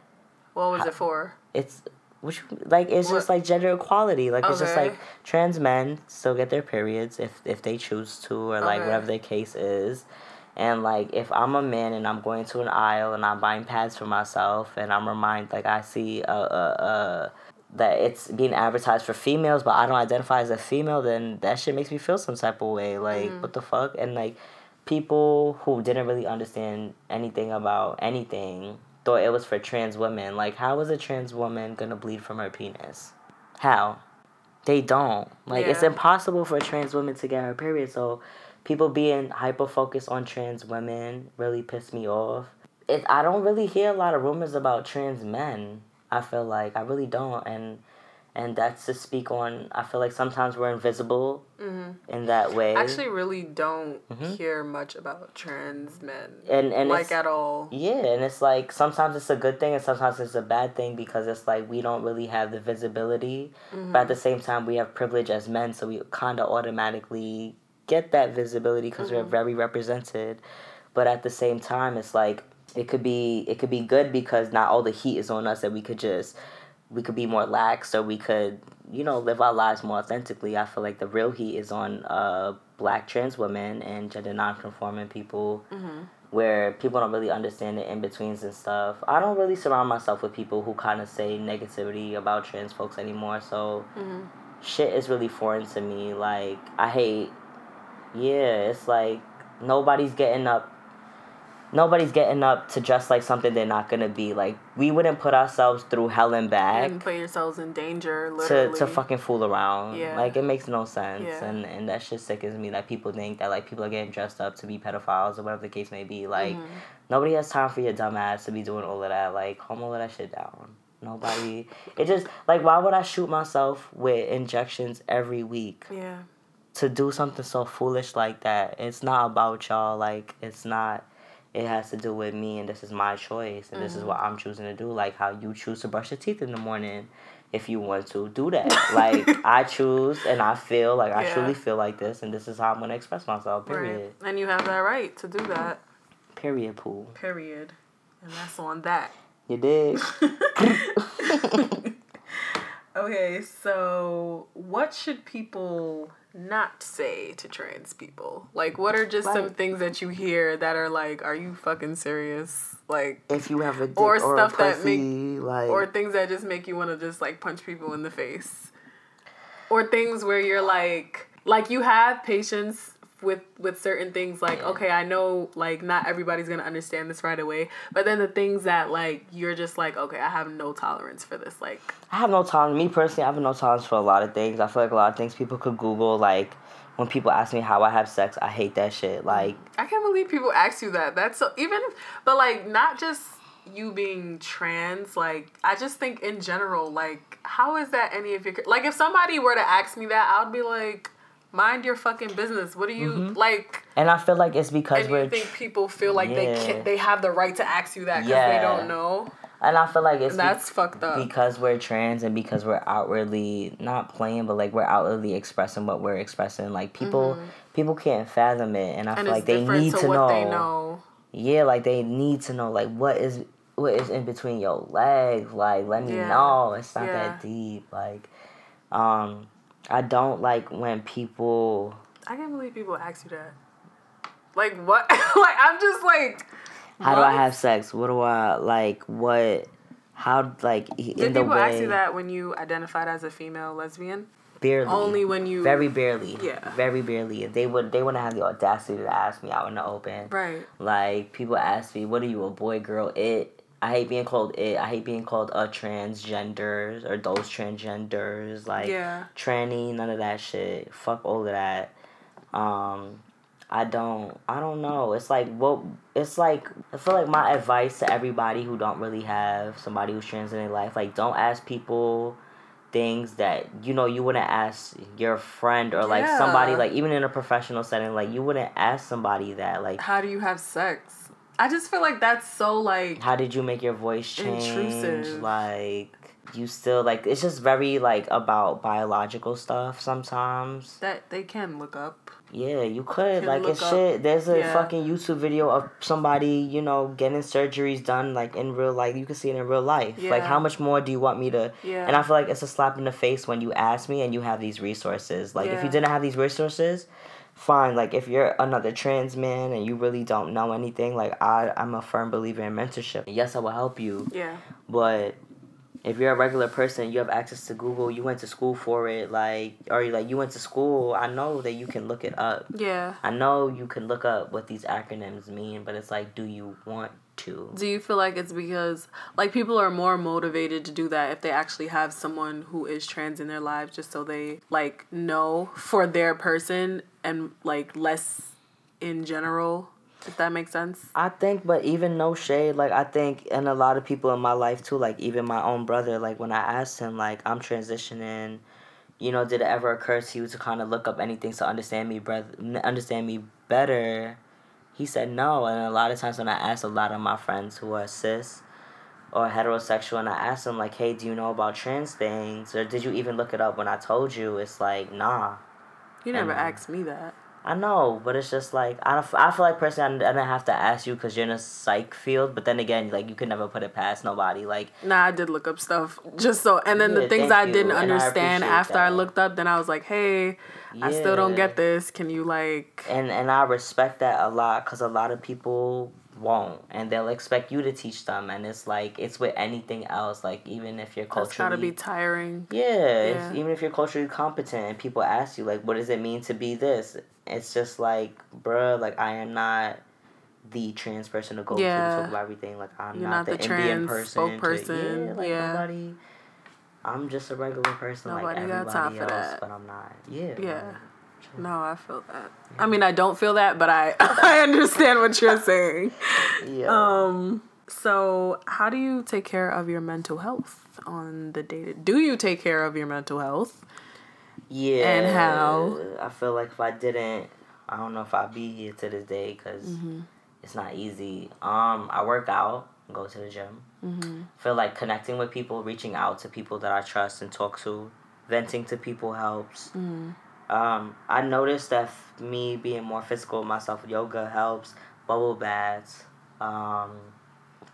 What was it for? it's which like it's just like gender equality. Like it's just like trans men still get their periods if if they choose to or like Okay. whatever their case is. And like if I'm a man and I'm going to an aisle and I'm buying pads for myself and I'm reminded like I see a a, a that it's being advertised for females but I don't identify as a female then that shit makes me feel some type of way like Mm-hmm. what the fuck and like people who didn't really understand anything about anything thought it was for trans women. Like, how is a trans woman gonna bleed from her penis? How? They don't. Like, it's impossible for a trans woman to get her period. So, people being hyper focused on trans women really piss me off. It, I don't really hear a lot of rumors about trans men. I feel like I really don't, and and that's to speak on. I feel like sometimes we're invisible mm-hmm. in that way. I actually really don't Mm-hmm. hear much about trans men. and and like at all. Yeah, and it's like sometimes it's a good thing and sometimes it's a bad thing because it's like we don't really have the visibility, but at mm-hmm. the same time we have privilege as men, so we kind of automatically get that visibility because we're mm-hmm. very represented. But at the same time, it's like it could be it could be good because not all the heat is on us and we could just we could be more lax or we could you know live our lives more authentically. I feel like the real heat is on uh black trans women and gender nonconforming people where people don't really understand the in betweens and stuff. I don't really surround myself with people who kind of say negativity about trans folks anymore. So shit is really foreign to me. Like I hate. Yeah, it's like nobody's getting up. Nobody's getting up to dress like something they're not gonna be. Like we wouldn't put ourselves through hell and back and put yourselves in danger, to to fucking fool around. Yeah. Like it makes no sense. Yeah. And and that shit sickens me that people think that like people are getting dressed up to be pedophiles or whatever the case may be. Like Mm-hmm. nobody has time for your dumb ass to be doing all of that. Like calm all of that shit down. Nobody it just like why would I shoot myself with injections every week yeah. to do something so foolish like that? It's not about y'all, like it's not it has to do with me and this is my choice and this is what mm-hmm. I'm choosing to do. Like how you choose to brush your teeth in the morning. If you want to do that, like I choose and I feel like I truly feel like this, and this is how I'm gonna express myself. Right. Period. And you have that right to do that. Period. Pool. Period. And that's on that. You did. Okay, so what should people not say to trans people? Like, what are just some things that you hear that are like, are you fucking serious? Like, if you have a dick Or or, stuff a that pussy, like or things that just make you want to just like punch people in the face, or things where you're like, like you have patience with with certain things. Like, okay, I know like not everybody's gonna understand this right away, but then the things that like you're just like, okay, I have no tolerance for this. Like, I have no tolerance. Me personally, I have no tolerance for a lot of things. I feel like a lot of things people could Google. Like when people ask me how I have sex, I hate that shit. Like I can't believe people ask you that. That's so even, but like not just you being trans. Like I just think in general, like how is that any of your like if somebody were to ask me that, I'd be like, mind your fucking business. What do you like? And I feel like it's because we're think people feel like they Yeah. can they have the right to ask you that because Yeah. they don't know? and I feel like it's that's fucked up. because we're trans and because we're outwardly not playing, but like we're outwardly expressing what we're expressing. Like people people can't fathom it, and I Mm-hmm. and feel like they need to to what know. they know. Yeah, like they need to know like what is what is in between your legs. Like let me Yeah. know. It's not that deep. Like um I don't like when people I can't believe people ask you that. Like what? like I'm just like. how do I have sex? What do I like what how like in Did the people way ask you that when you identified as a female lesbian? barely Only when you very barely Yeah. very barely if they would they wouldn't have the audacity to ask me out in the open right. like people ask me what are you a boy girl it I hate being called it. I hate being called a transgenders or those transgenders like Yeah. tranny none of that shit. Fuck all of that. Um I don't I don't know. It's like what it's like I feel like my advice to everybody who don't really have somebody who's trans in their life like don't ask people things that you know you wouldn't ask your friend or like somebody like even in a professional setting like you wouldn't ask somebody that like How do you have sex? I just feel like that's so like how did you make your voice change Intrusive. like you still like it's just very like about biological stuff sometimes that they can look up. yeah you could Can like it's up- shit there's a yeah. fucking youtube video of somebody you know getting surgeries done like in real life you can see it in real life Yeah. like how much more do you want me to Yeah. and i feel like it's a slap in the face when you ask me and you have these resources like if you didn't have these resources fine like if you're another trans man and you really don't know anything like i i'm a firm believer in mentorship yes i will help you Yeah. but if you're a regular person, you have access to Google. You went to school for it, like, or like you went to school. I know that you can look it up. Yeah. I know you can look up what these acronyms mean, but it's like, do you want to? Do you feel like it's because like people are more motivated to do that if they actually have someone who is trans in their lives just so they like know for their person and like less in general, if that makes sense? I think, but even no shade, like I think, and a lot of people in my life too, like even my own brother, like when I asked him, like I'm transitioning, you know, did it ever occur to you to kind of look up anything to understand me, brother, understand me better? He said no, and a lot of times when I asked a lot of my friends who are cis or heterosexual, and I asked them like, hey, do you know about trans things, or did you even look it up when I told you? It's like nah. You never And- asked me that. I know, but it's just like I don't. I feel like personally, I didn't have to ask you because you're in a psych field. But then again, like you can never put it past nobody. Like Nah, I did look up stuff just so, and then the things I didn't and I understand appreciate after I looked up, then I was like, hey, I still don't get this. Can you like? and and I respect that a lot because a lot of people won't, and they'll expect you to teach them. And it's like it's with anything else. Like even if you're That's culturally, gotta be tiring. yeah, Yeah. even if you're culturally competent, and people ask you like, what does it mean to be this? It's just like, bruh, like I am not the trans person to go Yeah. to talk about everything. Like I'm not, not the, the Indian trans person. to- yeah, like yeah. nobody. I'm just a regular person like Nobody got everybody else, that. but I'm not. Yeah. Yeah. like, No, I feel that. I mean, I don't feel that, but I I understand what you're saying. yeah. Um. So, how do you take care of your mental health on the day? Do you take care of your mental health? Yeah. And how? I feel like if I didn't, I don't know if I'd be here to this day because Mm-hmm. it's not easy. Um, I work out, go to the gym. Mm-hmm. Feel like connecting with people, reaching out to people that I trust and talk to, venting to people helps. Mm-hmm. Um, I noticed that f- me being more physical with myself, yoga helps. Bubble baths, um,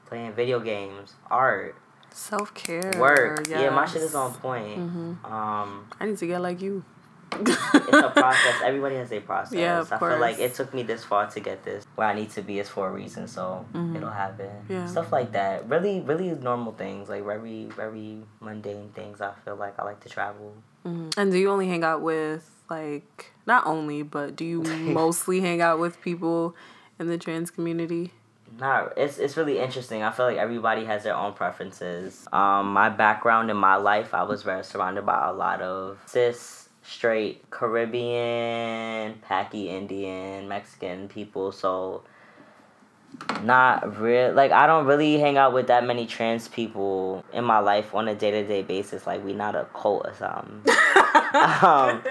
playing video games, art, Self care. work. Yeah, my shit is on point. Mm-hmm. Um, I need to get like you. it's a process. Everybody has a process. Yeah, of I feel like it took me this far to get this where I need to be is for a reason, so it'll happen. Mm-hmm. Yeah. Stuff like that. Really, really normal things, like very, very mundane things. I feel like I like to travel. Mhm. And do you only hang out with like not only, but do you mostly hang out with people in the trans community? Not, it's it's really interesting. I feel like everybody has their own preferences. Um, my background in my life, I was very surrounded by a lot of cis, straight, Caribbean, Paki Indian, Mexican people. So, not real. Like I don't really hang out with that many trans people in my life on a day to day basis. Like we not a cult or something. um,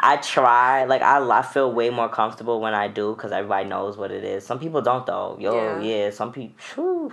I try. Like I, I feel way more comfortable when I do because everybody knows what it is. Some people don't though. Yo, Yeah. yeah. some people.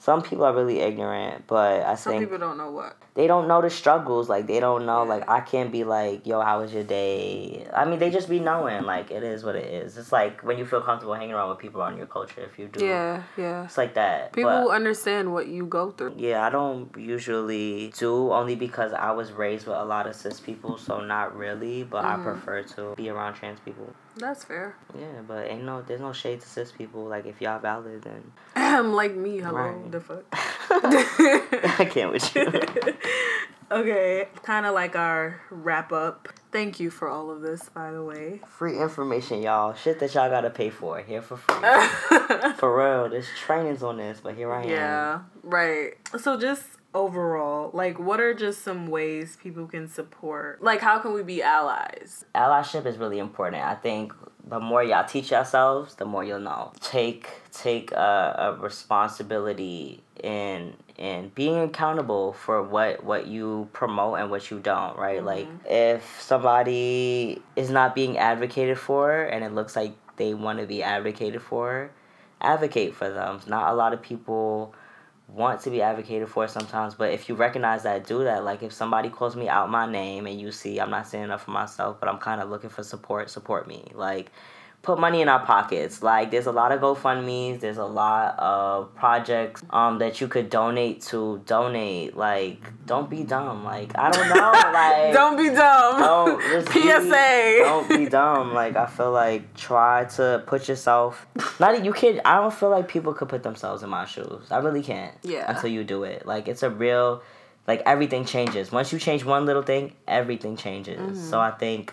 Some people are really ignorant, but I Some think some people don't know what. They don't know the struggles. Like they don't know. Like I can't be like, yo, how was your day? I mean, they just be knowing. Like it is what it is. It's like when you feel comfortable hanging around with people on your culture. If you do, Yeah, yeah. it's like that. People But- understand what you go through. yeah, I don't usually do only because I was raised with a lot of cis people, so not really. But Mm-hmm. I prefer to be around trans people. That's fair. Yeah, but ain't no, there's no shade to cis people. Like if y'all valid, then I'm like me, hello, Right. the fuck. I can't with you. okay, kind of like our wrap up. Thank you for all of this, by the way. Free information, y'all. Shit that y'all gotta pay for. Here for free. for real, there's trainings on this, but here I am. Yeah, right. So just overall, like what are just some ways people can support? Like how can we be allies? allyship is really important. I think the more y'all teach yourselves, the more you'll know. Take take a, a responsibility in in being accountable for what what you promote and what you don't. Right? Like mm-hmm. if somebody is not being advocated for, and it looks like they want to be advocated for, advocate for them. Not a lot of people want to be advocated for sometimes, but if you recognize that, do that. Like if somebody calls me out my name and you see I'm not standing up for myself, but I'm kind of looking for support, support me. Like put money in our pockets. Like there's a lot of GoFundMe's, there's a lot of projects um that you could donate to. Donate. Like don't be dumb. Like I don't know. Like Don't be dumb. don't just be- PSA. don't be dumb. Like I feel like try to put yourself. Not that you can. I don't feel like people could put themselves in my shoes. I really can't. Yeah. Until you do it. Like it's a real. Like everything changes. Once you change one little thing, everything changes. Mm-hmm. So I think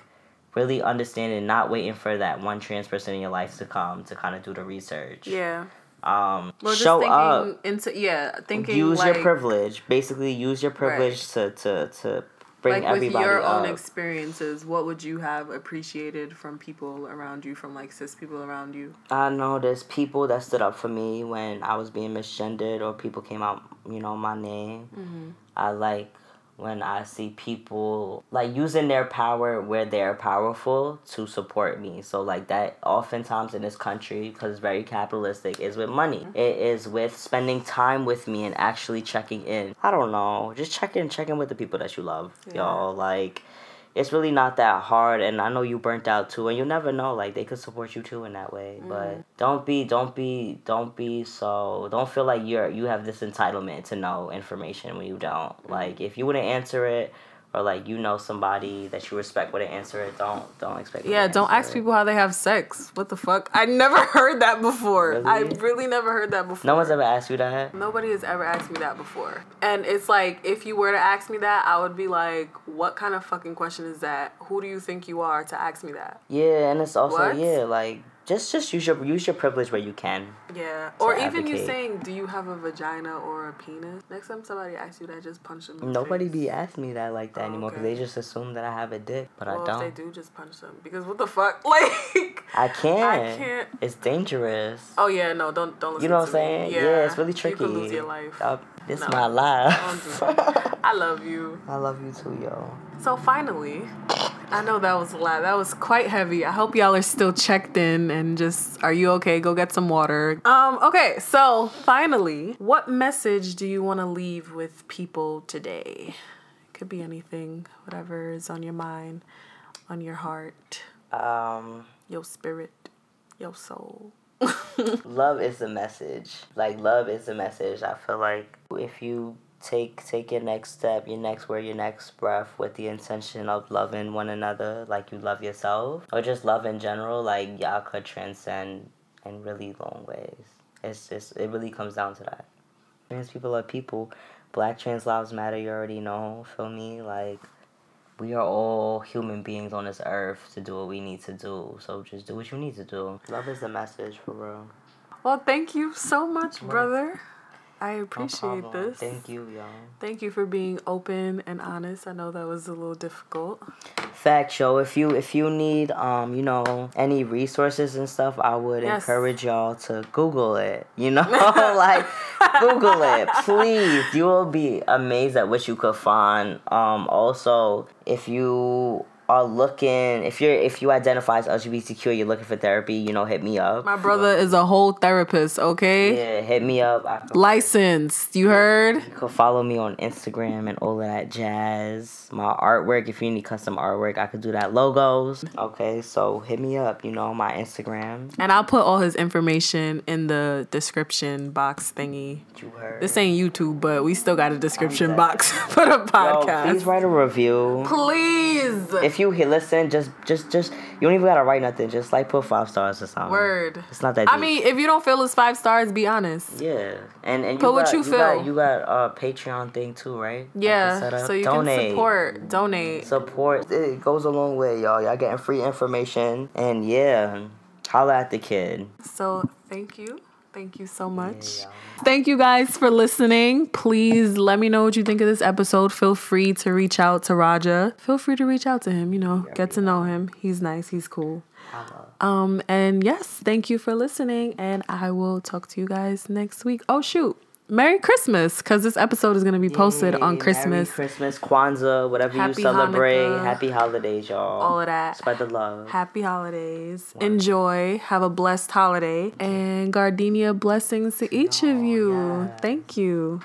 really understanding, not waiting for that one trans person in your life to come to kind of do the research. Yeah. Um. Well, just show up. into yeah, thinking Use like, your privilege. Basically, use your privilege to to to bring Like with your up. own experiences, what would you have appreciated from people around you, from like cis people around you? I know there's people that stood up for me when I was being misgendered or people came out, you know, my name. Mm-hmm. I like when I see people like using their power where they're powerful to support me. So like that oftentimes in this country because it's very capitalistic is with money. Mm-hmm. It is with spending time with me and actually checking in. I don't know, just check in, check in with the people that you love, Yeah. y'all. Like it's really not that hard and i know you burnt out too and you never know like they could support you too in that way mm-hmm. but don't be don't be don't be so don't feel like you're you have this entitlement to know information when you don't. Mm-hmm. Like if you wouldn't answer it or like you know somebody that you respect wouldn't answer it don't don't expect Yeah, don't answer ask it. people how they have sex. What the fuck? I never heard that before. I Really? really never heard that before. no one's ever asked you that Nobody has ever asked me that before. And it's like, if you were to ask me that, I would be like, what kind of fucking question is that? Who do you think you are to ask me that? yeah and it's also What? yeah like just just use your use your privilege where you can. Yeah. Or even you saying, "Do you have a vagina or a penis?" Next time somebody asks you that, just punch them. Nobody face. be asking me that like that Oh, anymore because okay. they just assume that I have a dick, but Well, I don't. they do, just punch them because what the fuck, like. I can't. I can't. It's dangerous. Oh yeah, no, don't don't listen. you know what I'm saying? Yeah, it's really tricky. You could lose your life. Uh, this No. my Don't do life. I love you. I love you too, yo. So finally, I know that was a lot. That was quite heavy. I hope y'all are still checked in and just are you okay? Go get some water. Um, okay, so finally, what message do you want to leave with people today? It could be anything, whatever is on your mind, on your heart, Um, your spirit, your soul. love is the message. Like love is the message. I feel like if you take take your next step, your next word, your next breath with the intention of loving one another like you love yourself, or just love in general, like y'all could transcend in really long ways. It's just it really comes down to that. Trans people are people. Black trans lives matter. You already know. Feel me? Like we are all human beings on this earth to do what we need to do. So just do what you need to do. Love is the message for real. Well, thank you so much, brother. I appreciate problem. this. Thank you, y'all. Thank you for being open and honest. I know that was a little difficult. Fact show. If you if you need um you know any resources and stuff, I would Yes. encourage y'all to Google it. You know, like Google it, please. You will be amazed at what you could find. Um, also, if you are looking, if you're if you identify as LGBTQ, or you're looking for therapy, you know, hit me up. My brother is a whole therapist, okay? Yeah, hit me up. I Licensed, you heard? You can follow me on Instagram and all of that jazz. My artwork, if you need custom artwork, I could do that. Logos. Okay, so hit me up, you know, my Instagram. And I'll put all his information in the description box thingy. You heard. This ain't YouTube, but we still got a description box for the Yo, podcast. please write a review. Please. If you hit listen, just just just you don't even gotta write nothing. Just like put five stars or something. Word. It's not that deep. I mean, if you don't feel it's five stars, be honest. yeah, and and Put you what got, you Got, feel. you got a Patreon thing too, right? Yeah, so you Donate. can support, donate. Support. It goes a long way, y'all. Y'all getting free information, and yeah, holla at the kid. So thank you. Thank you so much. y'all. Thank you guys for listening. Please let me know what you think of this episode. Feel free to reach out to Raja. Feel free to reach out to him, you know, get to know him. He's nice, he's cool. Um and yes, thank you for listening and I will talk to you guys next week. Oh shoot. Merry Christmas cuz this episode is going to be posted Yay, on Merry Christmas. Christmas, Kwanzaa, whatever Happy you celebrate. Hanukkah. Happy holidays, y'all. All of that. Spread the love. Happy holidays. Enjoy. Have a blessed holiday. And gardenia blessings to each of you. yeah. Thank you.